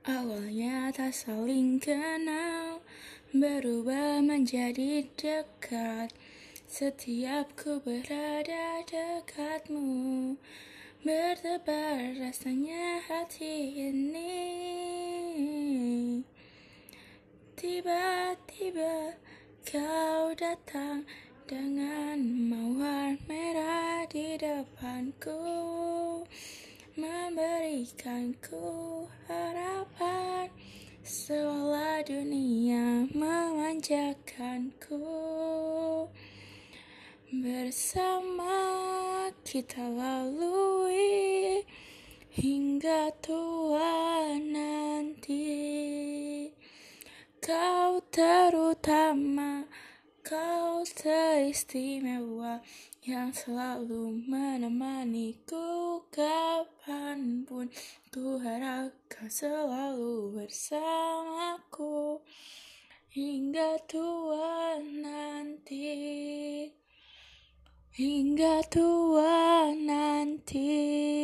Awalnya tak saling kenal Berubah menjadi dekat. Setiap ku berada dekatmu Berdebar rasanya hati ini. Tiba-tiba kau datang dengan mawar merah di depanku Memberikanku harapan Seolah dunia memanjakanku. Bersama kita lalui Hingga tua nanti. Kau terutama Kau teristimewa yang selalu menemaniku kapan pun Ku harap kau selalu bersamaku hingga tua nanti. Hingga tua nanti